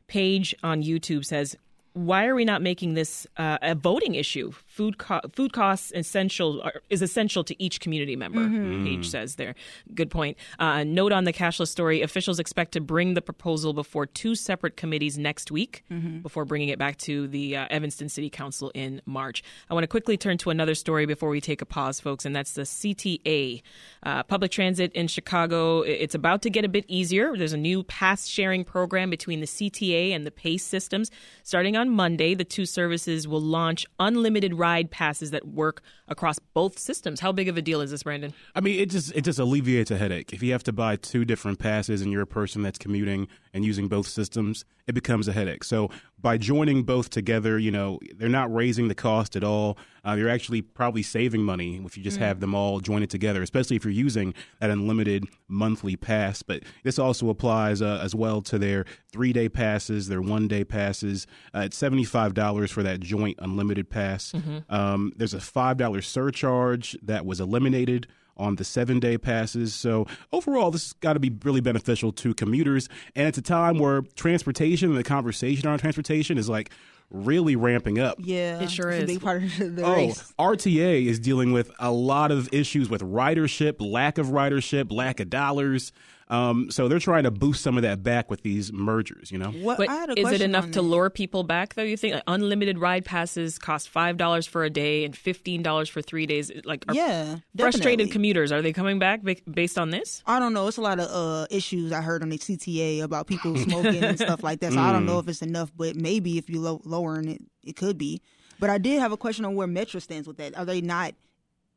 Paige on YouTube says, why are we not making this uh, a voting issue? Food co- food costs essential are, is essential to each community member. Paige says there. Good point. Uh, note on the cashless story: officials expect to bring the proposal before two separate committees next week, before bringing it back to the uh, Evanston City Council in March. I want to quickly turn to another story before we take a pause, folks, and that's the CTA, uh, public transit in Chicago. It's about to get a bit easier. There's a new pass sharing program between the CTA and the PACE systems. Starting on Monday, the two services will launch unlimited passes that work across both systems. How big of a deal is this, Brandon? I mean, it just it just alleviates a headache. If you have to buy two different passes and you're a person that's commuting and using both systems, it becomes a headache. So by joining both together, you know, they're not raising the cost at all. Uh, you're actually probably saving money if you just Mm. have them all joined together, especially if you're using that unlimited monthly pass. But this also applies uh, as well to their three day passes, their one day passes. Uh, it's seventy five dollars for that joint unlimited pass. Mhm. Um, there's a five dollar surcharge that was eliminated on the seven day passes. So overall, this has got to be really beneficial to commuters. And it's a time where transportation and the conversation around transportation is like really ramping up. Yeah, It sure it's is. a big part of the Oh, race. RTA is dealing with a lot of issues with ridership, lack of ridership, lack of dollars. Um, so they're trying to boost some of that back with these mergers. You know, What But I had a is it enough to lure people back, though? You think Like, unlimited ride passes cost five dollars for a day and fifteen dollars for three days? Like, are Yeah, frustrated definitely. commuters are they coming back based on this? I don't know. It's a lot of uh, issues I heard on the CTA about people smoking and stuff like that. So I don't Mm. know if it's enough, but maybe if you low- lowering it, it could be. But I did have a question on where Metra stands with that. Are they not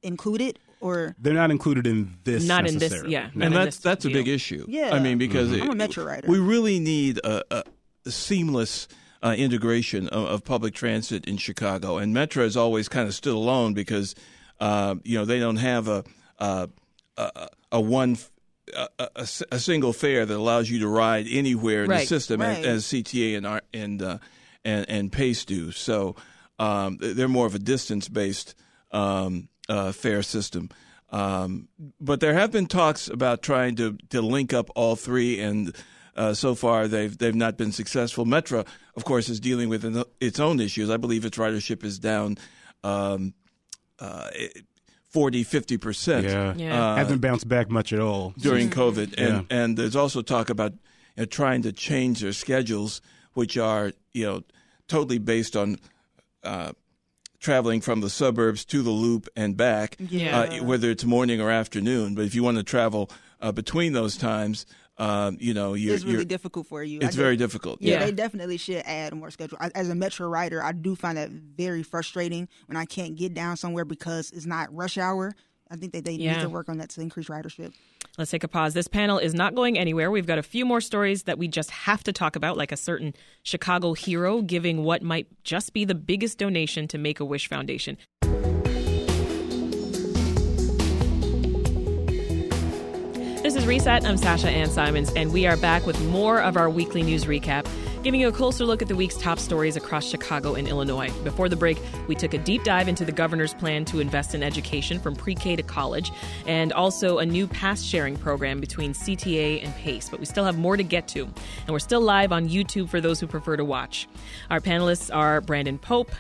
included or? they're not included in this. Not in this- yeah, No. and in that's this that's a big issue. Yeah. I mean because I'm a Metra rider. we really need a, a, a seamless uh, integration of, of public transit in Chicago, and Metra has always kind of stood alone because uh, you know they don't have a a, a, a one. A, a, a single fare that allows you to ride anywhere in the system, right. as, as CTA and our- and uh, and and Pace do. So um, they're more of a distance based um, uh, fare system. Um, but there have been talks about trying to, to link up all three, and uh, so far they've they've not been successful. Metra, of course, is dealing with an- its own issues. I believe its ridership is down um, uh, 40, 50 percent. Yeah, Yeah. Uh, hasn't bounced back much at all during COVID, and Yeah. and there's also talk about you know, trying to change their schedules, which are you know totally based on uh, traveling from the suburbs to the loop and back, Yeah. uh, whether it's morning or afternoon. But if you want to travel uh, between those times, um, you know you're, it's really you're difficult for you. It's get- very difficult. Yeah, Yeah. they definitely should add more schedule. I- As a Metra rider, I do find that very frustrating when I can't get down somewhere because it's not rush hour. I think that they Yeah. need to work on that to increase ridership. Let's take a pause. This panel is not going anywhere. We've got a few more stories that we just have to talk about, like a certain Chicago hero giving what might just be the biggest donation to Make a Wish Foundation. Reset. I'm Sasha Ann Simons, and we are back with more of our weekly news recap, giving you a closer look at the week's top stories across Chicago and Illinois. Before the break, we took a deep dive into the governor's plan to invest in education from pre K to college, and also a new pass sharing program between CTA and PACE. But we still have more to get to, and we're still live on YouTube for those who prefer to watch. Our panelists are Brandon Pope,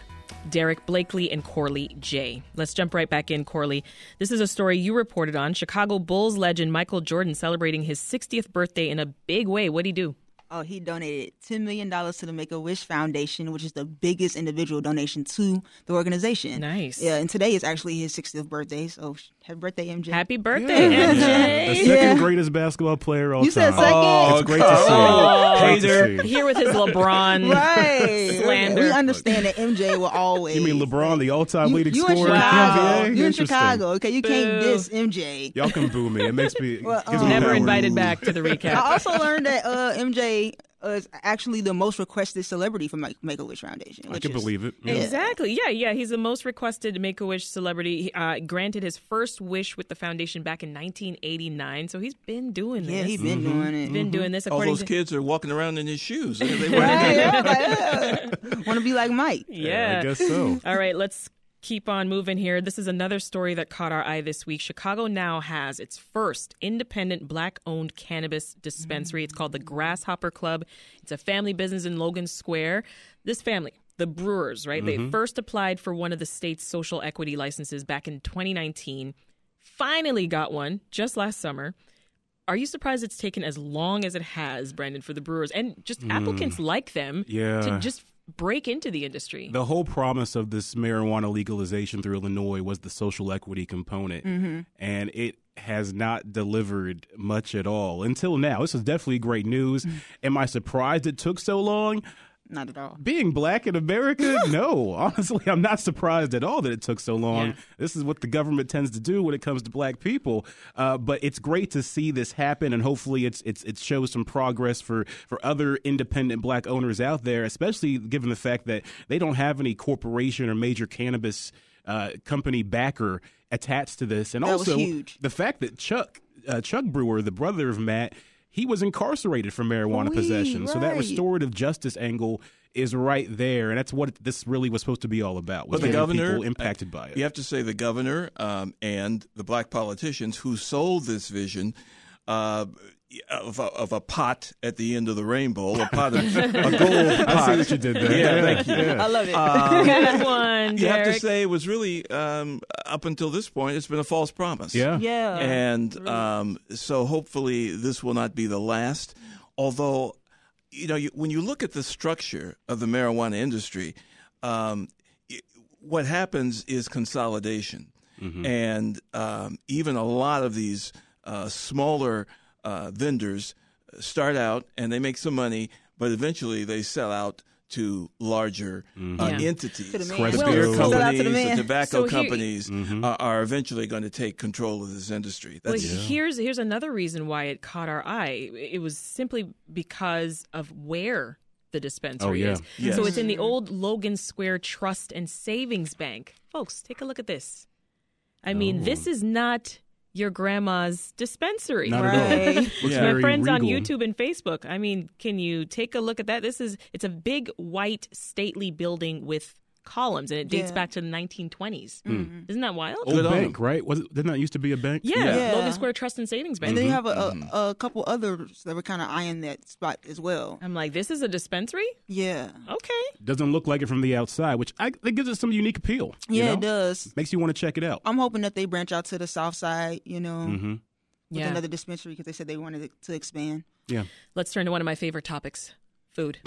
Derrick Blakley and Corli Jay. Let's jump right back in, Corli. This is a story you reported on. Chicago Bulls legend Michael Jordan celebrating his 60th birthday in a big way. What'd he do? Oh, he donated $10 million to the Make a Wish Foundation, which is the biggest individual donation to the organization. Nice. Yeah, and today is actually his 60th birthday. So happy birthday, MJ. Happy birthday, MJ. The second Yeah. greatest basketball player all You said time. second? Oh, it's great to see. oh, Great to hater. see. Here with his LeBron Right. slander. We understand that MJ will always. You mean LeBron, the all-time You, leading you in scorer in Chicago. NBA? You in Chicago. Okay, you can't Boo. diss MJ. Y'all can boo me. It makes me. Well, gives um, me Never power. invited back to the recap. I also learned that uh, MJ is actually the most requested celebrity from Make- Make a Wish Foundation. I can is- believe it. Yeah. Exactly. Yeah, yeah. He's the most requested Make a Wish celebrity. Uh, granted his first wish with the foundation back in 1989, so he's been doing this. Yeah, he's been Mm-hmm. doing it. He's been doing this. All those to, kids are walking around in his shoes. They wear Right, it. yeah, want to be like Mike. Yeah. I guess so. All right, let's keep on moving here. This is another story that caught our eye this week. Chicago now has its first independent black owned cannabis dispensary. It's called the Grasshopper Club. It's a family business in Logan Square. This family, the Brewers, right? They mm-hmm. first applied for one of the state's social equity licenses back in 2019. Finally got one just last summer. Are you surprised it's taken as long as it has, Brandon, for the Brewers and just hmm. applicants like them Yeah. to just break into the industry? The whole promise of this marijuana legalization through Illinois was the social equity component, Mm-hmm. and it has not delivered much at all until now. This is definitely great news. Mm. Am I surprised it took so long? Not at all. Being black in America, no. Honestly, I'm not surprised at all that it took so long. Yeah. This is what the government tends to do when it comes to black people. Uh, but it's great to see this happen, and hopefully, it's it's it shows some progress for for other independent black owners out there, especially given the fact that they don't have any corporation or major cannabis uh, company backer attached to this, and That also huge. the fact that Chuck uh, Chuck Brewer, the brother of Matt, he was incarcerated for marijuana Oui, possession. So that restorative justice angle is right there, and that's what this really was supposed to be all about. Was But the governor people impacted by it. You have to say the governor um, and the black politicians who sold this vision. Uh, of a, of a pot at the end of the rainbow, a pot of a gold pot. I see what you did there. Yeah, Yeah, thank you. yeah. I love it. Um, Good one, You have to say it was really um, up until this point, it's been a false promise. Yeah. Yeah. and um, so hopefully this will not be the last. Although, you know, you, when you look at the structure of the marijuana industry, um, it- what happens is consolidation, and um, even a lot of these uh, smaller uh, vendors start out and they make some money, but eventually they sell out to larger uh, Yeah. entities. To the man. Beer Well, to companies, the the tobacco So here- companies are, are eventually going to take control of this industry. Well, That's here's here's another reason why it caught our eye. It was simply because of where the dispensary Oh, yeah. is. Yes. So it's in the old Logan Square Trust and Savings Bank. Folks, take a look at this. I mean, this is not your grandma's dispensary. Not Right. at all. Looks Yeah. My friends on. YouTube and Facebook. I mean, can you take a look at that? This is it's a big white stately building with columns and it dates Yeah. back to the 1920s. Isn't that wild? Old Good bank, right? Was it, didn't that used to be a bank? Yeah, Yeah. Logan Square Trust and Savings Bank. And then you have a, Mm-hmm. a, a couple others that were kind of eyeing that spot as well. I'm like, this is a dispensary? Yeah. Okay. Doesn't look like it from the outside, which I think gives it some unique appeal. you Yeah, know? it does. Makes you want to check it out. I'm hoping that they branch out to the south side, you know, Mm-hmm. with Yeah. another dispensary because they said they wanted to expand. Yeah. Let's turn to one of my favorite topics food.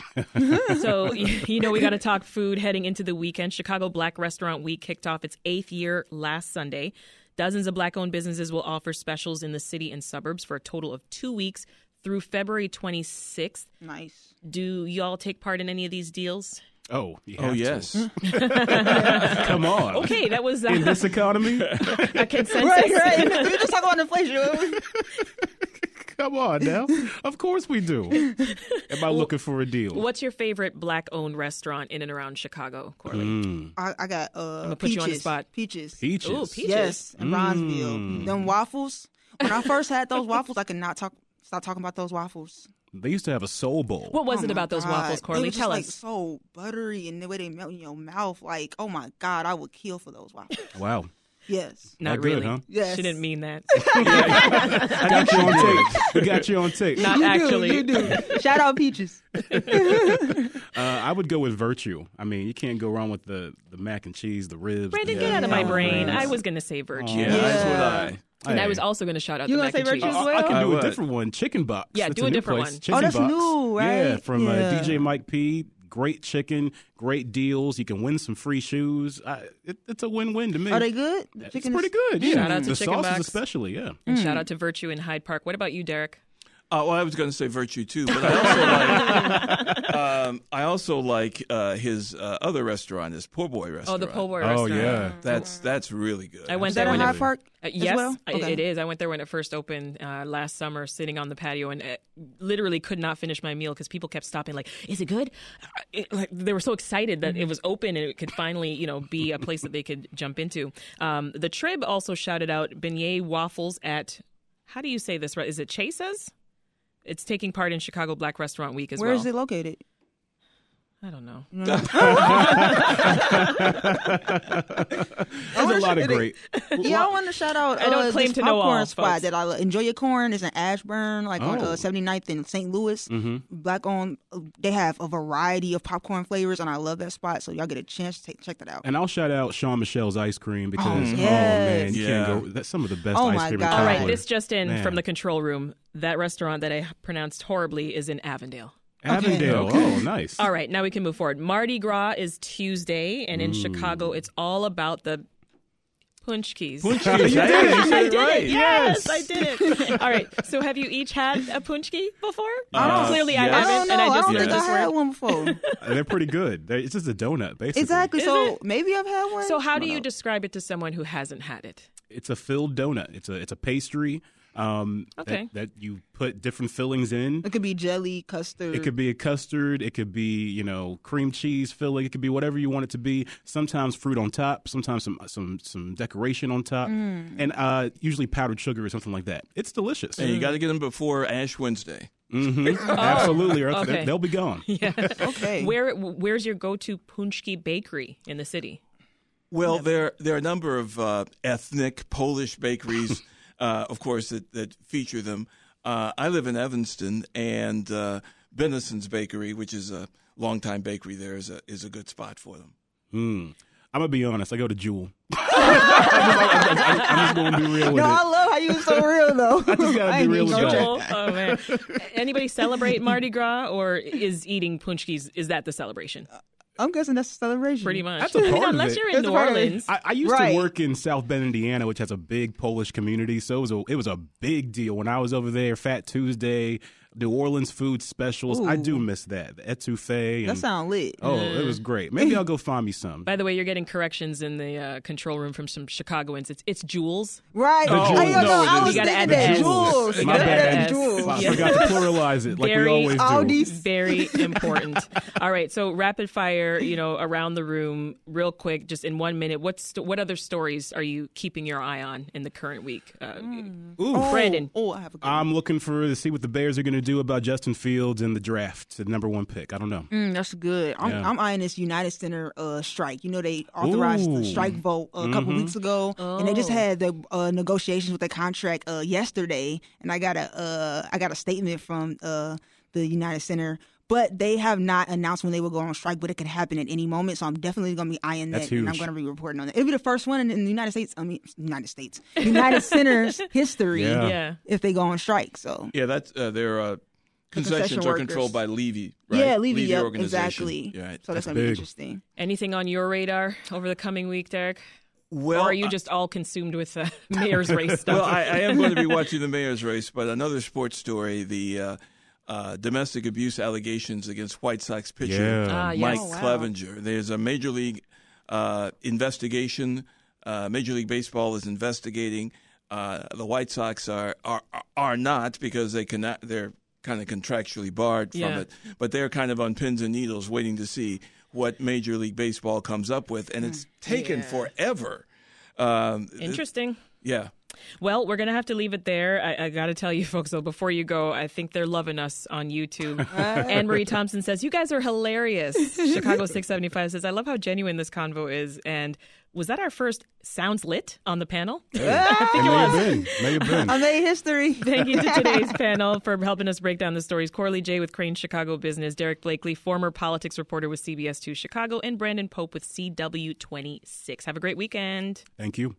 so, you you know, we got to talk food heading into the weekend. Chicago Black Restaurant Week kicked off its eighth year last Sunday. Dozens of black owned businesses will offer specials in the city and suburbs for a total of two weeks through February 26th. Nice. Do y'all take part in any of these deals? Oh, you Oh yes, Come on. Okay, that was uh, In this economy? a consensus. Right, right. we just talking about inflation. Come on now. Of course we do. Am I looking for a deal? What's your favorite black owned restaurant in and around Chicago, Corli? Mm. I, I got uh, gonna put you on the peaches. spot. Peaches. Peaches. Ooh, peaches. Yes, in Mm. Bronzeville. Them waffles. When I first had those waffles, I could not talk. Stop talking about those waffles. They used to have a soul bowl. What was Oh it my about those God. waffles, They Corli? were just, Tell like, us. So buttery and the way they melt in your mouth, like oh my god, I would kill for those waffles. Wow. Yes. Not That good, really. huh? Yes. She didn't mean that. I got you on tape. We got you on tape. Not You actually. do, you do. Shout out peaches. Uh, I would go with Virtue. I mean, you can't go wrong with the, the mac and cheese, the ribs. Brandon, the get out of my brain. greens. I was going to say virtue. yeah, that's what I. And I was also going to shout out You the gonna mac and say cheese. virtue as I, I can do a different one. Chicken box. Yeah, That's do a new different place. one. Chicken Oh, that's box. new, Yeah, right? from Uh, DJ Mike P. Great chicken, great deals. You can win some free shoes. I, it, it's a win-win to me. Are they good? The It's pretty good. Yeah. Shout out to the Chicken sauces Box. especially. Yeah. And shout out to Virtue in Hyde Park. What about you, Derrick? Uh, well, I was going to say virtue too, but I also like. um, I also like uh, his uh, other restaurant, his poor boy restaurant. Oh, the poor Boy restaurant. Oh restaurant. yeah. That's that's really good. I went Is that there in when Hyde Park? uh, as yes, well? Okay. it is. I went there when it first opened uh, last summer, sitting on the patio, and uh literally could not finish my meal because people kept stopping. Like, is it good? Uh, It, like, they were so excited that it was open and it could finally, you know, be a place that they could jump into. Um, the Trib also shouted out beignet waffles at. How do you say this? Right? Is it Chase's? It's taking part in Chicago Black Restaurant Week as Where well. Where is it located? I don't know. There's a lot of great. Yeah, I want to shout out. I don't uh, claim this to know popcorn all, spot folks. that I love. enjoy. Your corn is in Ashburn, like on Oh. uh, 79th in St. Louis. Mm-hmm. Black owned. uh, They have a variety of popcorn flavors, and I love that spot. So y'all get a chance to take, check that out. And I'll shout out Shawn Michelle's ice cream because oh, yes. man, you Yeah. can't go. That's some of the best Oh ice my cream. God. in All right, this just in Man. from the control room. That restaurant that I pronounced horribly is in Avondale. Avondale. Okay. Oh, nice. All right, now we can move forward. Mardi Gras is Tuesday, and in Chicago, it's all about the paczkis. Punch You did it. you said I it did right. it. Yes, I did it. All right. So, have you each had a punch key before? Uh, Clearly, I yes. I haven't, don't know. and I I, don't I think I just had one before. They're pretty good. They're, it's just a donut, basically. exactly. Is so it? maybe I've had one. So, how I do you know. describe it to someone who hasn't had it? It's a filled donut. It's a it's a pastry Um, Okay. That, that you put different fillings in. It could be jelly, custard. It could be a custard. It could be, you know, cream cheese filling. It could be whatever you want it to be. Sometimes fruit on top. Sometimes some some some decoration on top, Mm. and uh, usually powdered sugar or something like that. It's delicious. And you got to get them before Ash Wednesday. hmm Oh, Absolutely, or okay. they- they'll be gone. Yeah. okay. Where where's your go-to paczki bakery in the city? Well, there there are a number of uh, ethnic Polish bakeries, uh, of course, that, that feature them. Uh, I live in Evanston, and uh, Bennison's Bakery, which is a longtime bakery there, is a is a good spot for them. Hmm. I'm gonna be honest. I go to Jewel. I'm just gonna be real with No, it. I love how you was so real though. I just gotta be real with gonna Oh man! Anybody celebrate Mardi Gras, or is eating paczkis is that the celebration? I'm guessing that's a celebration. Pretty much. That's a mean, part of unless it. you're in That's a New part of it. Orleans. I, I used Right. to work in South Bend, Indiana, which has a big Polish community. So it was a it was a big deal when I was over there. Fat Tuesday, New Orleans food specials. I do miss that. The etouffee. That sound lit. oh, it was great. Maybe I'll go find me some. By the way, you're getting corrections in the uh, control room from some Chicagoans. It's it's Jewels. Right. The I, Jewel. I, know, No, I was. You gotta thinking add that the S. jewels. My bad. the S. I Yeah. forgot to pluralize it like Very we always do. Aldi's. Very important. All right, so rapid fire, you know, around the room, real quick, just in one minute. What's what other stories are you keeping your eye on in the current week? Uh, Ooh. Brandon. Oh, I have a good I'm looking for to see what the Bears are going to do about Justin Fields in the draft, the number one pick. I don't know. Mm, that's good. I'm, Yeah. I'm eyeing this United Center uh, strike. You know, they authorized Ooh. the strike vote a couple Mhm. weeks ago, and they just Oh. had the uh, negotiations with the contract uh, yesterday. And I got a uh, I got a statement from uh, the United Center, but they have not announced when they will go on strike. But it could happen at any moment, so I'm definitely going to be eyeing that, That's and I'm going to be reporting on it. It'll be the first one in, in the United States. I mean, United States, United Center's history Yeah. Yeah. if they go on strike. So Yeah, that's uh, their uh, concessions concession are controlled by. Levy. Right? yeah, Levy, yep, organization. exactly. Yeah, right. So that's, That's going to be interesting. anything on your radar over the coming week, Derrick? Well, or are you I- just all consumed with the mayor's race stuff? Well, I, I am going to be watching the mayor's race, but another sports story: the uh, uh, domestic abuse allegations against White Sox pitcher Yeah. Ah, yes. Mike Oh, wow. Clevinger. There's a major league uh, investigation. Uh, major League Baseball is investigating. Uh, the White Sox are are are not because they cannot. They're kind of contractually barred from Yeah. it, but they're kind of on pins and needles, waiting to see what Major League Baseball comes up with, and it's taken Yeah. forever. Um, Interesting. yeah. Well, we're going to have to leave it there. I, I got to tell you, folks, though, before you go, I think they're loving us on YouTube. Anne Marie Thompson says, You guys are hilarious. Chicago 675 says, I love how genuine this convo is. And was that our first Sounds Lit on the panel? I think It it may have was. been. May have been. I made history. Thank you to today's panel for helping us break down the stories. Corli Jay with Crain Chicago Business, Derrick Blakley, former politics reporter with CBS2 Chicago, and Brandon Pope with CW26. Have a great weekend. Thank you.